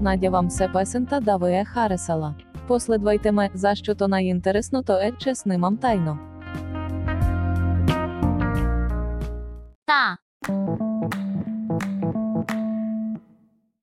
Надя вам се песента Давея Харесала. Последвайте ме, за що то найінтересно, то е чеснимам тайно. Та.